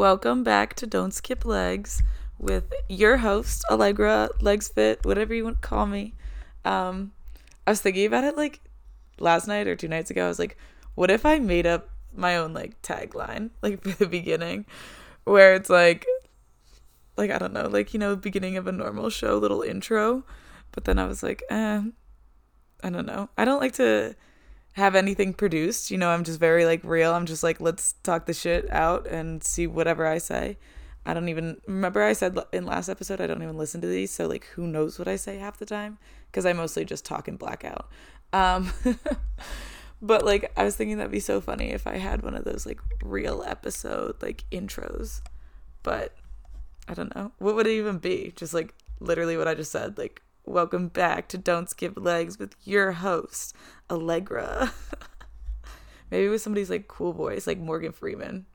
Welcome back to Don't Skip Legs with your host, Allegra, Legs Fit, whatever you want to call me. Um, I was thinking about it like last night or two nights ago. I was like, what if I made up my own like tagline, like for the beginning, where it's like, like, I don't know, like, you know, beginning of a normal show, little intro. But then I was like, eh, I don't know. I don't like to have anything produced. You know, I'm just very like real. I'm just like, let's talk the shit out and see whatever I say. I don't even remember I said in last episode I don't even listen to these, so like who knows what I say half the time because I mostly just talk and black out. Um but like I was thinking that'd be so funny if I had one of those like real episode like intros. But I don't know. What would it even be? Just like literally what I just said, like welcome back to Don't Skip Legs with your host, Allegra. Maybe with somebody's like cool voice, like Morgan Freeman.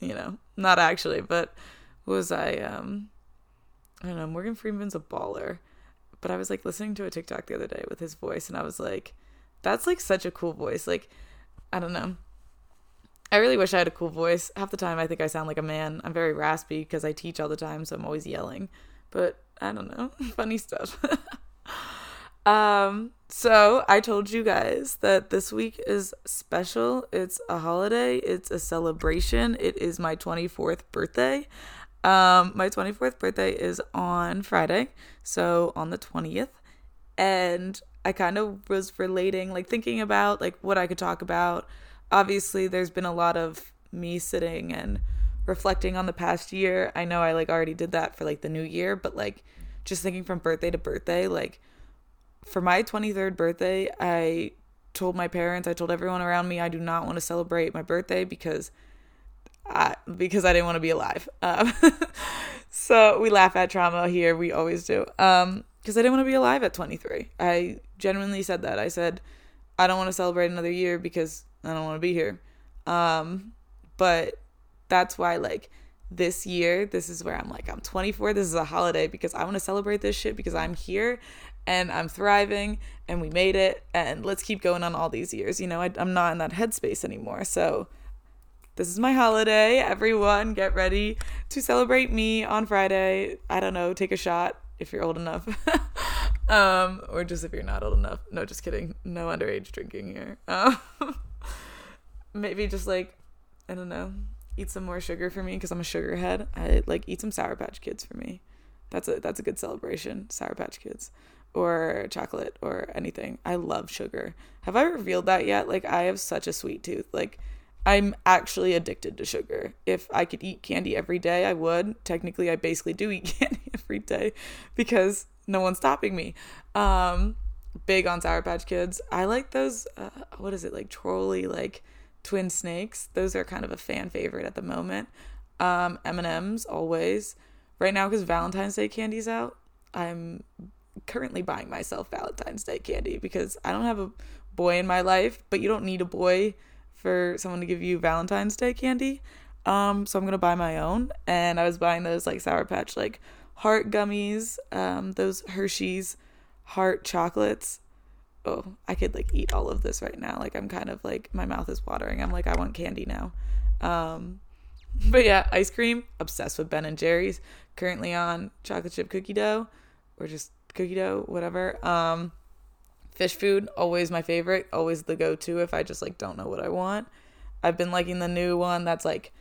You know, not actually, but was I um I don't know, Morgan Freeman's a baller. But I was like listening to a TikTok the other day with his voice and I was like, that's like such a cool voice. Like, I don't know. I really wish I had a cool voice. Half the time I think I sound like a man. I'm very raspy because I teach all the time, so I'm always yelling. But I don't know. Funny stuff. um so I told you guys that this week is special. It's a holiday, it's a celebration. It is my 24th birthday. Um, my 24th birthday is on Friday, so on the 20th. And I kind of was relating, like thinking about like what I could talk about. Obviously, there's been a lot of me sitting and reflecting on the past year. I know I like already did that for like the new year, but like just thinking from birthday to birthday, like for my 23rd birthday, I told my parents, I told everyone around me I do not want to celebrate my birthday because I, because I didn't want to be alive. Um, so we laugh at trauma here. We always do. Um, because I didn't want to be alive at 23. I genuinely said that. I said, I don't want to celebrate another year because I don't want to be here. Um, but that's why, like, this year, this is where I'm like, I'm 24. This is a holiday because I want to celebrate this shit because I'm here and I'm thriving and we made it. And let's keep going on all these years. You know, I, I'm not in that headspace anymore. So, this is my holiday. Everyone, get ready to celebrate me on Friday. I don't know, take a shot if you're old enough. um, or just if you're not old enough. No, just kidding. No underage drinking here. Um, maybe just like, I don't know, eat some more sugar for me because I'm a sugar head. I like eat some Sour Patch Kids for me. That's a that's a good celebration. Sour Patch Kids or chocolate or anything. I love sugar. Have I revealed that yet? Like I have such a sweet tooth. Like I'm actually addicted to sugar. If I could eat candy every day, I would. Technically, I basically do eat candy every day because no one's stopping me. Um, big on Sour Patch Kids. I like those. Uh, what is it like? Trolli like twin snakes. Those are kind of a fan favorite at the moment. Um, M and M's always. Right now, because Valentine's Day candy's out, I'm currently buying myself Valentine's Day candy because I don't have a boy in my life, but you don't need a boy for someone to give you Valentine's Day candy. Um, so I'm gonna buy my own, and I was buying those like Sour Patch like heart gummies, um, those Hershey's heart chocolates. Oh, I could like eat all of this right now. Like I'm kind of like my mouth is watering. I'm like I want candy now. Um, but yeah, ice cream. Obsessed with Ben and Jerry's. Currently on chocolate chip cookie dough, or just cookie dough, whatever. Um, Phish Food, always my favorite, always the go to if I just like don't know what I want. I've been liking the new one that's like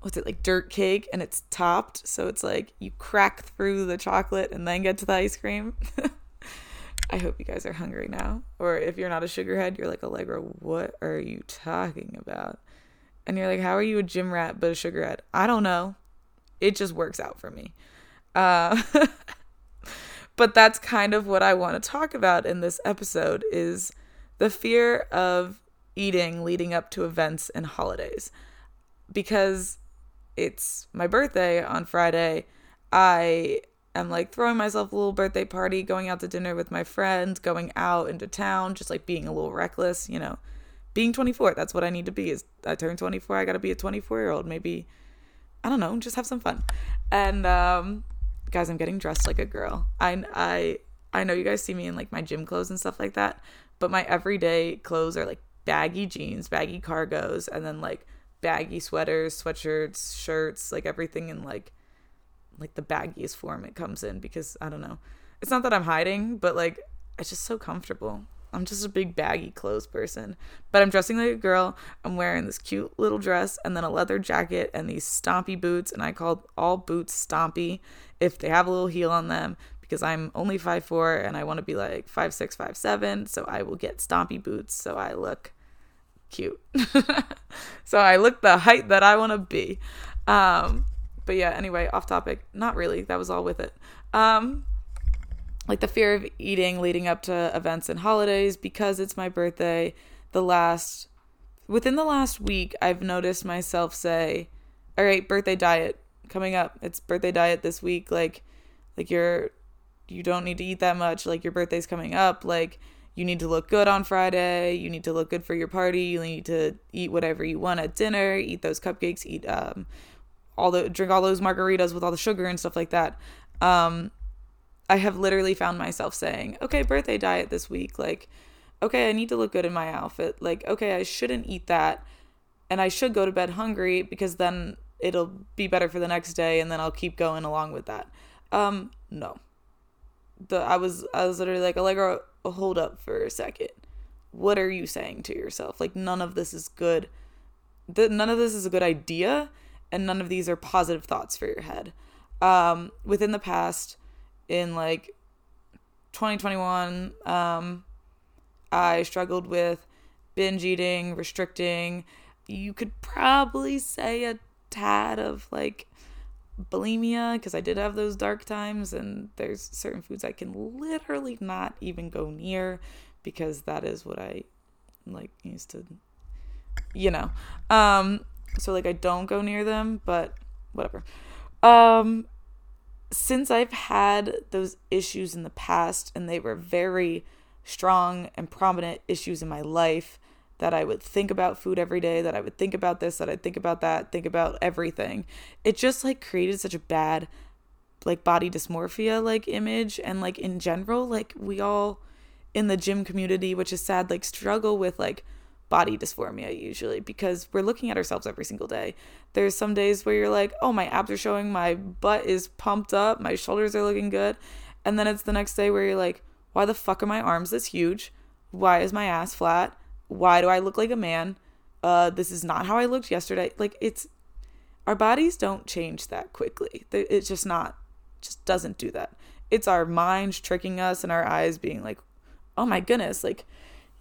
what's it like dirt cake and it's topped so it's like you crack through the chocolate and then get to the ice cream i hope you guys are hungry now. Or if you're not a sugarhead you're like allegra what are you talking about? And you're like how are you a gym rat but a sugarhead? I don't know. It just works out for me. Uh but that's kind of what I want to talk about in this episode is the fear of eating leading up to events and holidays. Because it's my birthday on Friday, I am like throwing myself a little birthday party, going out to dinner with my friends, going out into town, just like being a little reckless, you know. Being 24, that's what I need to be. Is I turn 24, I got to be a 24 year old. Maybe I don't know, just have some fun. And um guys, I'm getting dressed like a girl. I I I know you guys see me in like my gym clothes and stuff like that, but my everyday clothes are like baggy jeans, baggy cargos, and then like baggy sweaters, sweatshirts, shirts, like everything in like like the baggiest form it comes in because I don't know. It's not that I'm hiding, but like it's just so comfortable. I'm just a big baggy clothes person. But I'm dressing like a girl. I'm wearing this cute little dress and then a leather jacket and these stompy boots. And I call all boots stompy if they have a little heel on them because I'm only five four and I want to be like five six, five seven. So I will get stompy boots so I look cute. so I look the height that I want to be. Um, but yeah, anyway, off topic. Not really. That was all with it. Um, like the fear of eating leading up to events and holidays because it's my birthday. The last, within the last week, I've noticed myself say, "All right, birthday diet coming up. It's birthday diet this week. Like, like you're, you don't need to eat that much. Like your birthday's coming up. Like." you need to look good on Friday. You need to look good for your party. You need to eat whatever you want at dinner. Eat those cupcakes. Eat um, all the drink all those margaritas with all the sugar and stuff like that. Um, I have literally found myself saying, "Okay, birthday diet this week." Like, okay, I need to look good in my outfit. Like, okay, I shouldn't eat that, and I should go to bed hungry because then it'll be better for the next day, and then I'll keep going along with that. Um, no. The I was I was literally like, Allegra, hold up for a second. What are you saying to yourself? Like none of this is good. The, none of this is a good idea, and none of these are positive thoughts for your head. Um, within the past, in like 2021, um, I struggled with binge eating, restricting. You could probably say a tad of like bulimia because I did have those dark times, and there's certain foods I can literally not even go near because that is what I like used to, you know. Um, so like I don't go near them, but whatever. Um, since I've had those issues in the past, and they were very strong and prominent issues in my life that I would think about food every day, that I would think about this, that I'd think about that, think about everything. It just like created such a bad like body dysmorphia like image and like in general like we all in the gym community which is sad like struggle with like body dysphoria usually because we're looking at ourselves every single day. There's some days where you're like, "Oh, my abs are showing, my butt is pumped up, my shoulders are looking good." And then it's the next day where you're like, "Why the fuck are my arms this huge? Why is my ass flat? why do I look like a man? Uh, this is not how I looked yesterday. Like it's our bodies don't change that quickly. It's just not, just doesn't do that. It's our minds tricking us and our eyes being like, oh my goodness, like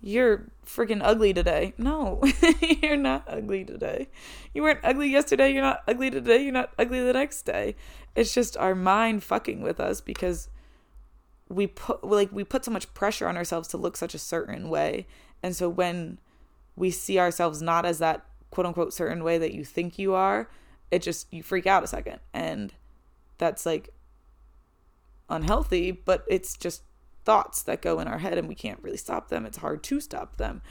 you're freaking ugly today. No, you're not ugly today. You weren't ugly yesterday. You're not ugly today. You're not ugly the next day. It's just our mind fucking with us because we put like we put so much pressure on ourselves to look such a certain way and so when we see ourselves not as that quote unquote certain way that you think you are, it just, you freak out a second. And that's like unhealthy, but it's just thoughts that go in our head and we can't really stop them. It's hard to stop them.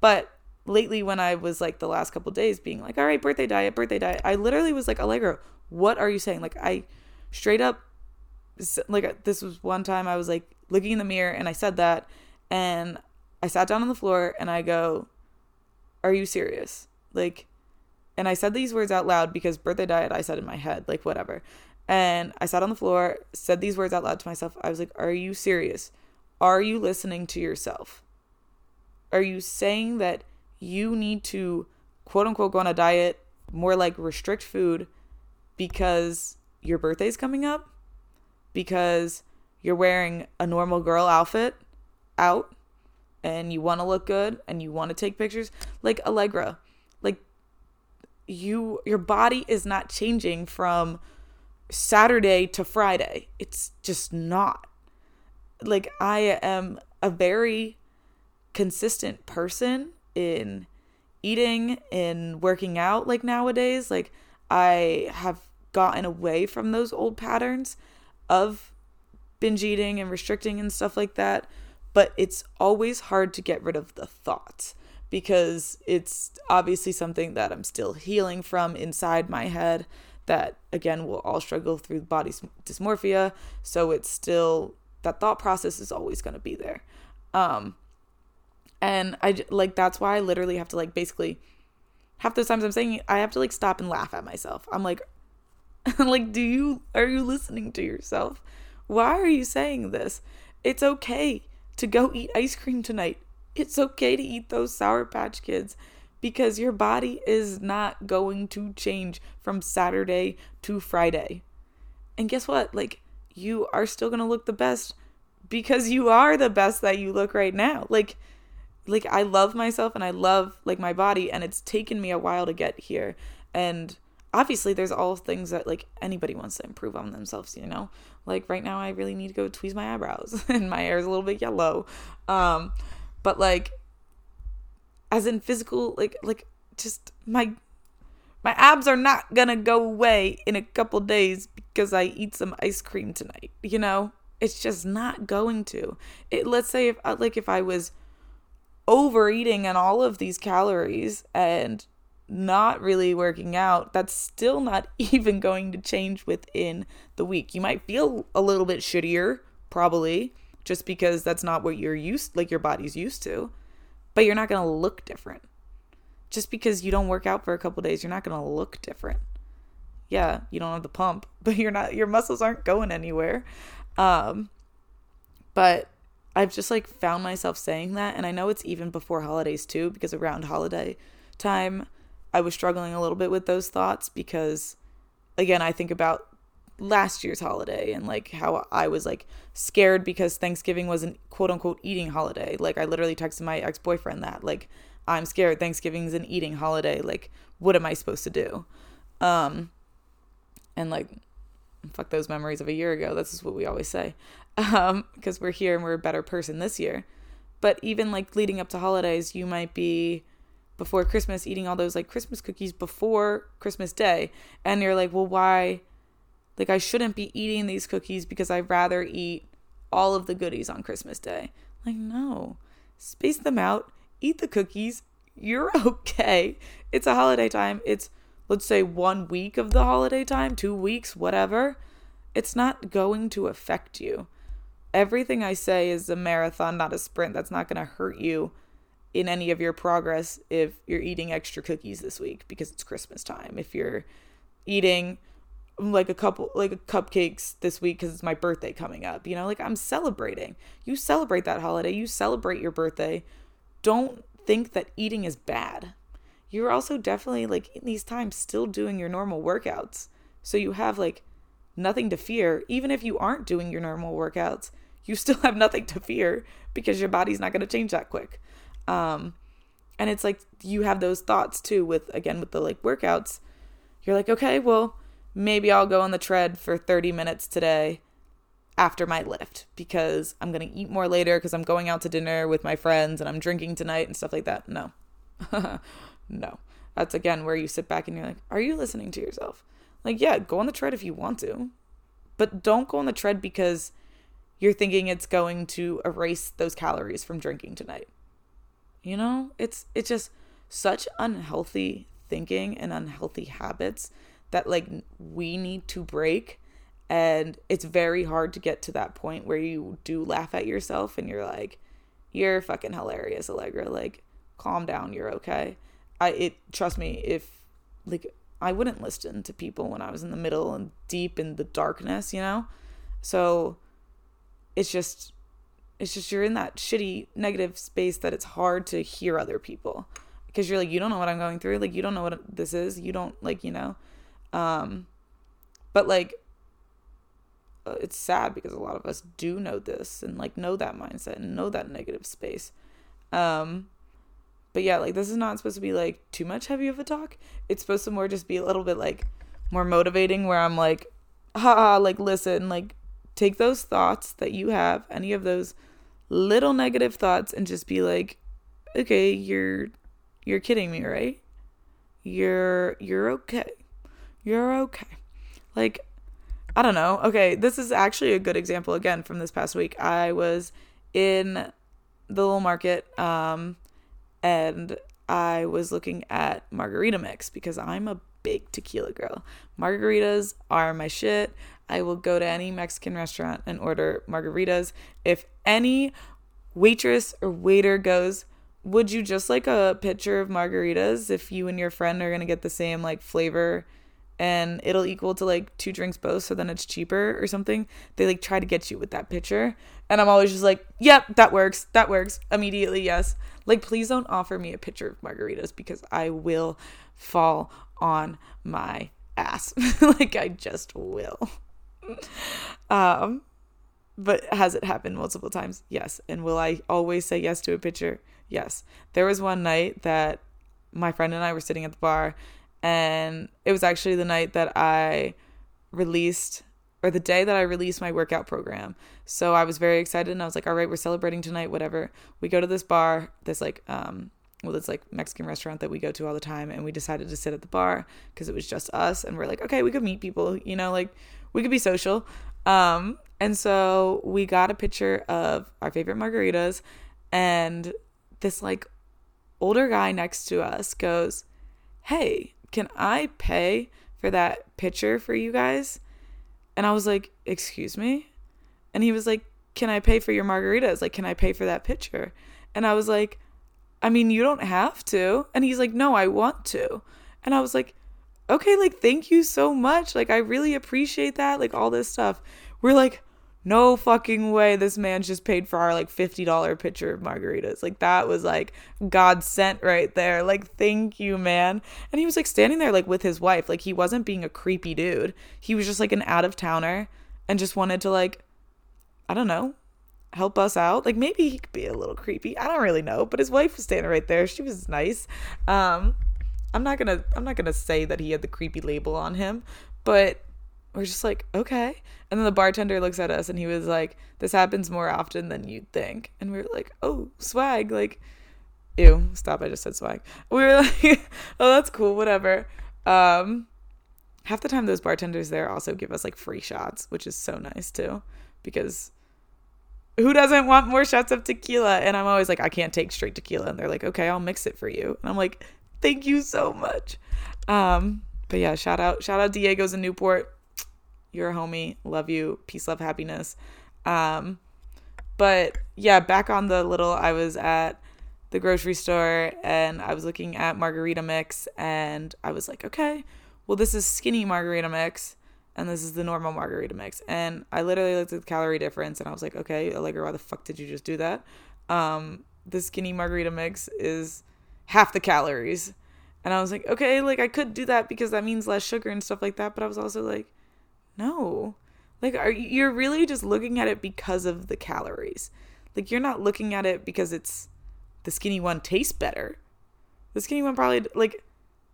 But lately, when I was like the last couple days being like, all right, birthday diet, birthday diet, I literally was like, Allegra, what are you saying? Like, I straight up, like, uh, this was one time I was like looking in the mirror and I said that. And I sat down on the floor and I go, Are you serious? Like, and I said these words out loud because birthday diet I said in my head, like, whatever. And I sat on the floor, said these words out loud to myself. I was like, Are you serious? Are you listening to yourself? Are you saying that you need to quote unquote go on a diet, more like restrict food because your birthday's coming up? Because you're wearing a normal girl outfit out? and you want to look good and you want to take pictures like allegra like you your body is not changing from saturday to friday it's just not like i am a very consistent person in eating in working out like nowadays. Like i have gotten away from those old patterns of binge eating and restricting and stuff like that but it's always hard to get rid of the thoughts because it's obviously something that I'm still healing from inside my head that again we'll all struggle through body dysmorphia. So it's still that thought process is always going to be there um and i like that's why i literally have to like basically half those times I'm saying I have to like stop and laugh at myself. I'm like, like, do you are you listening to yourself? Why are you saying this? It's okay to go eat ice cream tonight. It's okay to eat those Sour Patch Kids because your body is not going to change from Saturday to Friday. And guess what? Like, you are still going to look the best because you are the best that you look right now. Like, like I love myself and I love like my body and it's taken me a while to get here. And obviously there's all things that like anybody wants to improve on themselves, you know? Like right now I really need to go tweeze my eyebrows and my hair is a little bit yellow. Um but like as in physical like like just my my abs are not gonna go away in a couple days because I eat some ice cream tonight, you know? It's just not going to. It let's say if uh, like if I was overeating on all of these calories and not really working out, that's still not even going to change within the week. You might feel a little bit shittier, probably, just because that's not what you're used like your body's used to but you're not going to look different. Just because you don't work out for a couple days, you're not going to look different. Yeah, you don't have the pump, but you're not your muscles aren't going anywhere. Um but I've just like found myself saying that and I know it's even before holidays too because around holiday time I was struggling a little bit with those thoughts because again, I think about last year's holiday and like how I was like scared because Thanksgiving was an quote unquote eating holiday. Like I literally texted my ex boyfriend that like I'm scared Thanksgiving's an eating holiday. Like what am I supposed to do? Um and like fuck those memories of a year ago. That's just what we always say. Um because we're here and we're a better person this year. But even like leading up to holidays, you might be before Christmas eating all those like Christmas cookies before Christmas Day and you're like, "Well, why like, I shouldn't be eating these cookies because I'd rather eat all of the goodies on Christmas Day. Like, no, space them out, eat the cookies. You're okay. It's a holiday time. It's, let's say, one week of the holiday time, two weeks, whatever. It's not going to affect you. Everything I say is a marathon, not a sprint. That's not going to hurt you in any of your progress if you're eating extra cookies this week because it's Christmas time. If you're eating mm, like a couple like a cupcakes this week because it's my birthday coming up you know like i'm celebrating you celebrate that holiday you celebrate your birthday don't think that eating is bad you're also definitely like in these times still doing your normal workouts so you have like nothing to fear even if you aren't doing your normal workouts you still have nothing to fear because your body's not going to change that quick um and it's like you have those thoughts too with again with the like workouts you're like okay well maybe I'll go on the tread for 30 minutes today after my lift because I'm going to eat more later because I'm going out to dinner with my friends and I'm drinking tonight and stuff like that. No. no. That's again where you sit back and you're like, are you listening to yourself? Like, yeah, go on the tread if you want to, but don't go on the tread because you're thinking it's going to erase those calories from drinking tonight. You know, it's it's just such unhealthy thinking and unhealthy habits that like we need to break and it's very hard to get to that point where you do laugh at yourself and you're like you're fucking hilarious allegra like calm down you're okay i it trust me if like i wouldn't listen to people when i was in the middle and deep in the darkness you know? So it's just it's just you're in that shitty negative space that it's hard to hear other people. Because you're like you don't know what i'm going through. Like you don't know what this is. You don't like you know? Um, but like, uh, it's sad because a lot of us do know this and like know that mindset and know that negative space. Um, but yeah, like this is not supposed to be like too much heavy of a talk. It's supposed to more just be a little bit like more motivating where I'm like, haha, like listen, like take those thoughts that you have, any of those little negative thoughts and just be like, okay, you're you're kidding me, right? You're you're okay. You're okay. Like, I don't know. Okay, this is actually a good example again from this past week. I was in the little market um and I was looking at margarita mix because I'm a big tequila girl. Margaritas are my shit. I will go to any Mexican restaurant and order margaritas. If any waitress or waiter goes, would you just like a pitcher of margaritas if you and your friend are going to get the same like flavor and it'll equal to like two drinks both so then it's cheaper or something they like try to get you with that pitcher and i'm always just like yep that works that works immediately yes. Like please don't offer me a pitcher of margaritas because i will fall on my ass. Like i just will. Um but has it happened multiple times? Yes. And will i always say yes to a pitcher yes. There was one night that my friend and i were sitting at the bar and it was actually the night that I released or the day that I released my workout program. So I was very excited and I was like, all right, we're celebrating tonight, whatever. We go to this bar, this like um well, it's like Mexican restaurant that we go to all the time and we decided to sit at the bar because it was just us and we're like, okay, we could meet people, you know, like we could be social. Um and so we got a picture of our favorite margaritas and this like older guy next to us goes, "Hey, can I pay for that picture for you guys? And I was like, Excuse me? And he was like, Can I pay for your margaritas? Like, can I pay for that picture? And I was like, I mean, you don't have to. And he's like, No, I want to. And I was like, Okay, like, thank you so much. Like, I really appreciate that. Like, all this stuff. We're like, no fucking way this man just paid for our like $50 pitcher of margaritas. Like that was like God sent right there. Like thank you, man. And he was like standing there like with his wife. Like he wasn't being a creepy dude. He was just like an out of towner and just wanted to like I don't know, help us out. Like maybe he could be a little creepy. I don't really know, but his wife was standing right there. She was nice. Um I'm not going to I'm not going to say that he had the creepy label on him, but we're just like, okay. And then the bartender looks at us and he was like, this happens more often than you'd think. And we are like, oh, swag. Like, ew, stop. I just said swag. We were like, oh, that's cool. Whatever. Um, half the time, those bartenders there also give us like free shots, which is so nice too. Because who doesn't want more shots of tequila? And I'm always like, I can't take straight tequila. And they're like, okay, I'll mix it for you. And I'm like, thank you so much. Um, but yeah, shout out, shout out Diego's in Newport you're a homie. Love you. Peace, love, happiness. Um, but yeah, back on the little, I was at the grocery store and I was looking at margarita mix and I was like, okay, well, this is skinny margarita mix and this is the normal margarita mix. And I literally looked at the calorie difference and I was like, okay, Allegra, why the fuck did you just do that? Um, the skinny margarita mix is half the calories. And I was like, okay, like I could do that because that means less sugar and stuff like that. But I was also like, no. Like are you're really just looking at it because of the calories. Like you're not looking at it because it's the skinny one tastes better. The skinny one probably like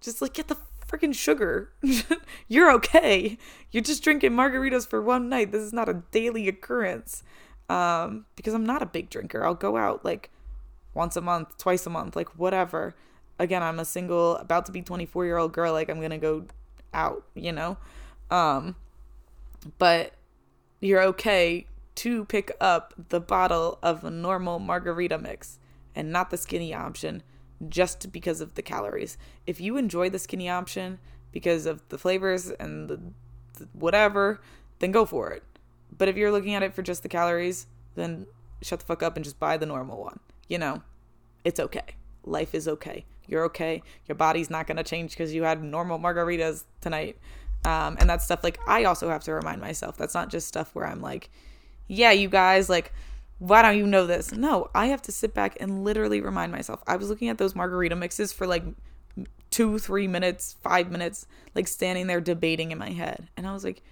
just like get the freaking sugar. you're okay. You're just drinking margaritas for one night. This is not a daily occurrence. Um because I'm not a big drinker. I'll go out like once a month, twice a month, like whatever. Again, I'm a single about to be 24 year old girl like I'm going to go out, you know. Um but you're okay to pick up the bottle of a normal margarita mix and not the skinny option just because of the calories. If you enjoy the skinny option because of the flavors and the, the whatever, then go for it. But if you're looking at it for just the calories, then shut the fuck up and just buy the normal one. You know, it's okay. Life is okay. You're okay. Your body's not going to change because you had normal margaritas tonight. Um, and that's stuff like I also have to remind myself. That's not just stuff where I'm like, yeah, you guys, like, why don't you know this? No, I have to sit back and literally remind myself. I was looking at those margarita mixes for like two, three minutes, five minutes, like standing there debating in my head. And I was like,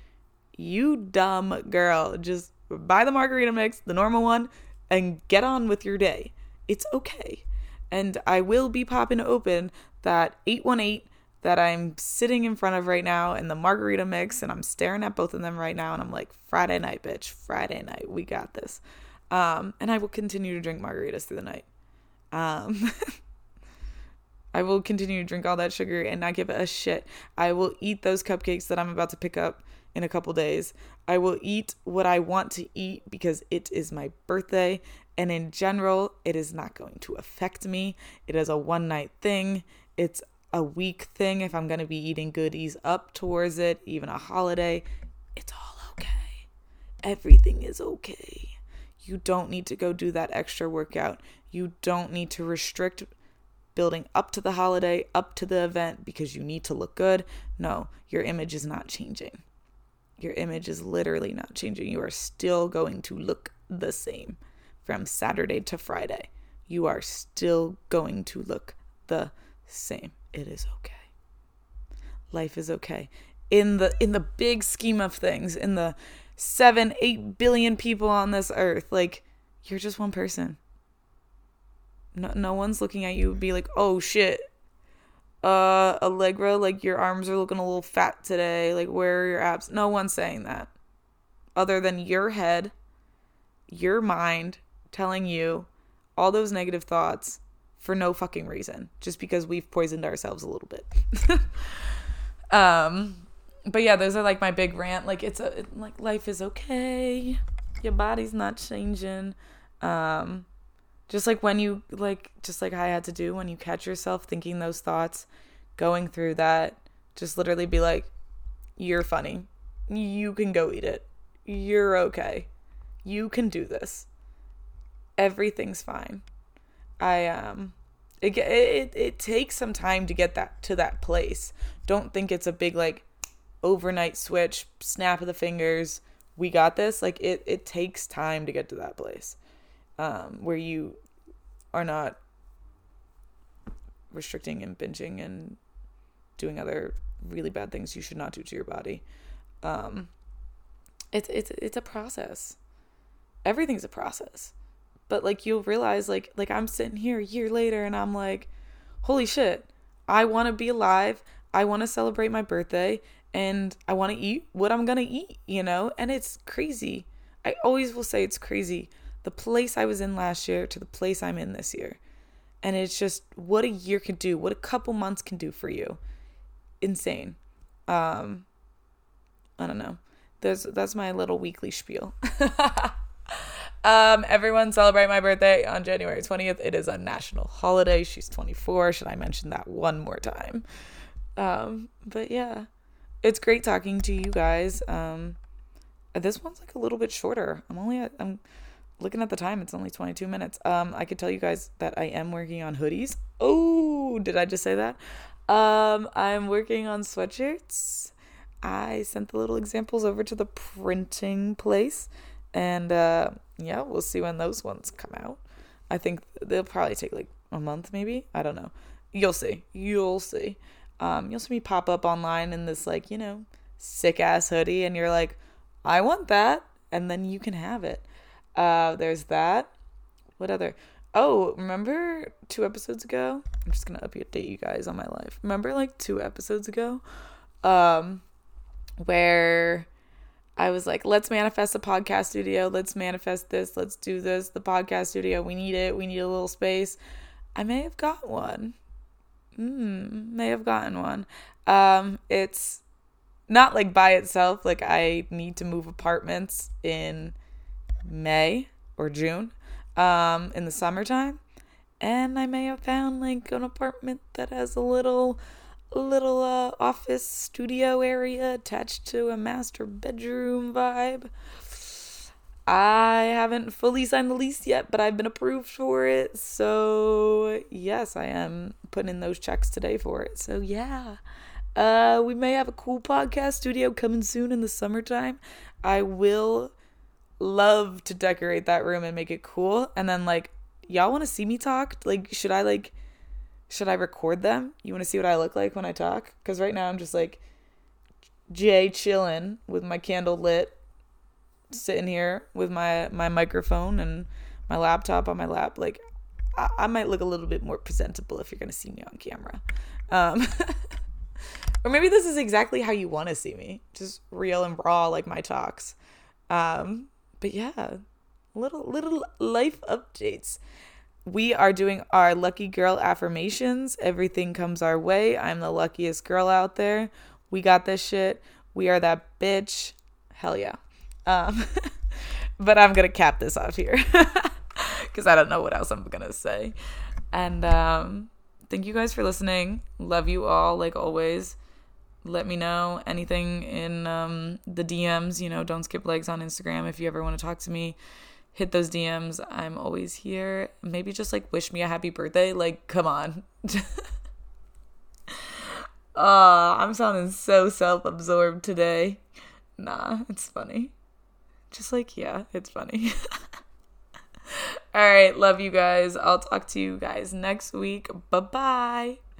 you dumb girl, just buy the margarita mix, the normal one, and get on with your day. It's okay. And I will be popping open that 818 that I'm sitting in front of right now in the margarita mix and I'm staring at both of them right now and I'm like Friday night bitch. Friday night. We got this. Um, and I will continue to drink margaritas through the night. Um, I will continue to drink all that sugar and not give a shit. I will eat those cupcakes that I'm about to pick up in a couple days. I will eat what I want to eat because it is my birthday and in general it is not going to affect me. It is a one night thing. It's a week thing, if I'm going to be eating goodies up towards it, even a holiday, it's all okay. Everything is okay. You don't need to go do that extra workout. You don't need to restrict building up to the holiday, up to the event because you need to look good. No, your image is not changing. Your image is literally not changing. You are still going to look the same from Saturday to Friday. You are still going to look the same. It is okay. Life is okay. In the in the big scheme of things, in the 7 8 billion people on this earth, like you're just one person. No, no one's looking at you be like, "Oh shit, uh Allegra, like your arms are looking a little fat today. Like where are your abs? No one's saying that. Other than your head, your mind telling you all those negative thoughts for no fucking reason, just because we've poisoned ourselves a little bit. um but yeah, those are like my big rant. Like it's a like life is okay. Your body's not changing. Um just like when you like just like I had to do when you catch yourself thinking those thoughts, going through that, just literally be like you're funny. You can go eat it. You're okay. You can do this. Everything's fine. I um it it it takes some time to get that to that place. Don't think it's a big like overnight switch, snap of the fingers, we got this. Like it it takes time to get to that place. Um where you are not restricting and binging and doing other really bad things you should not do to your body. Um, it's it's it's a process. Everything's a process. But like you'll realize like like I'm sitting here a year later and I'm like, holy shit, I want to be alive. I want to celebrate my birthday and I want to eat what I'm to eat, you know? And it's crazy. I always will say it's crazy the place I was in last year to the place I'm in this year. And it's just what a year can do, what a couple months can do for you. Insane. Um I don't know. that's that's my little weekly spiel. um everyone celebrate my birthday on January 20th. It is a national holiday. She's 24. Should I mention that one more time? Um but yeah. It's great talking to you guys. Um this one's like a little bit shorter. I'm only I'm looking at the time, it's only 22 minutes. Um, I could tell you guys that I am working on hoodies. Oh, did I just say that? Um, I'm working on sweatshirts. I sent the little examples over to the printing place, and uh, yeah, we'll see when those ones come out. I think they'll probably take like a month, maybe. I don't know. You'll see. You'll see. Um, you'll see me pop up online in this like you know sick ass hoodie, and you're like, I want that, and then you can have it. Uh, there's that. What other? Oh, remember two episodes ago? I'm just gonna update you guys on my life. Remember like two episodes ago, um, where I was like, let's manifest a podcast studio. Let's manifest this. Let's do this. The podcast studio. We need it. We need a little space. I may have got one. Hmm, may have gotten one. Um, it's not like by itself. Like I need to move apartments in May or June um, in the summertime. And I may have found like an apartment that has a little little uh, office studio area attached to a master bedroom vibe. I haven't fully signed the lease yet, but I've been approved for it. So, yes, I am putting in those checks today for it. So, yeah. Uh, we may have a cool podcast studio coming soon in the summertime. I will love to decorate that room and make it cool. And then like, y'all want to see me talk? Like, should I like, should I record them? You want to see what I look like when I talk? Because right now I'm just like, Jay chilling with my candle lit, sitting here with my my microphone and my laptop on my lap. Like, I, I might look a little bit more presentable if you're gonna see me on camera. Um, or maybe this is exactly how you want to see me, just real and raw like my talks. Um, but yeah, little little life updates. We are doing our lucky girl affirmations. Everything comes our way. I'm the luckiest girl out there. We got this shit. We are that bitch. Hell yeah. Um, but I'm gonna cap this off here because I don't know what else I'm gonna say. And um, thank you guys for listening. Love you all like always let me know anything in um, the DMs. You know, don't skip legs on Instagram if you ever want to talk to me. Hit those DMs. I'm always here. Maybe just like wish me a happy birthday. Like, come on. uh, I'm sounding so self absorbed today. Nah, it's funny. Just like, yeah, it's funny. All right, love you guys. I'll talk to you guys next week. Bye bye.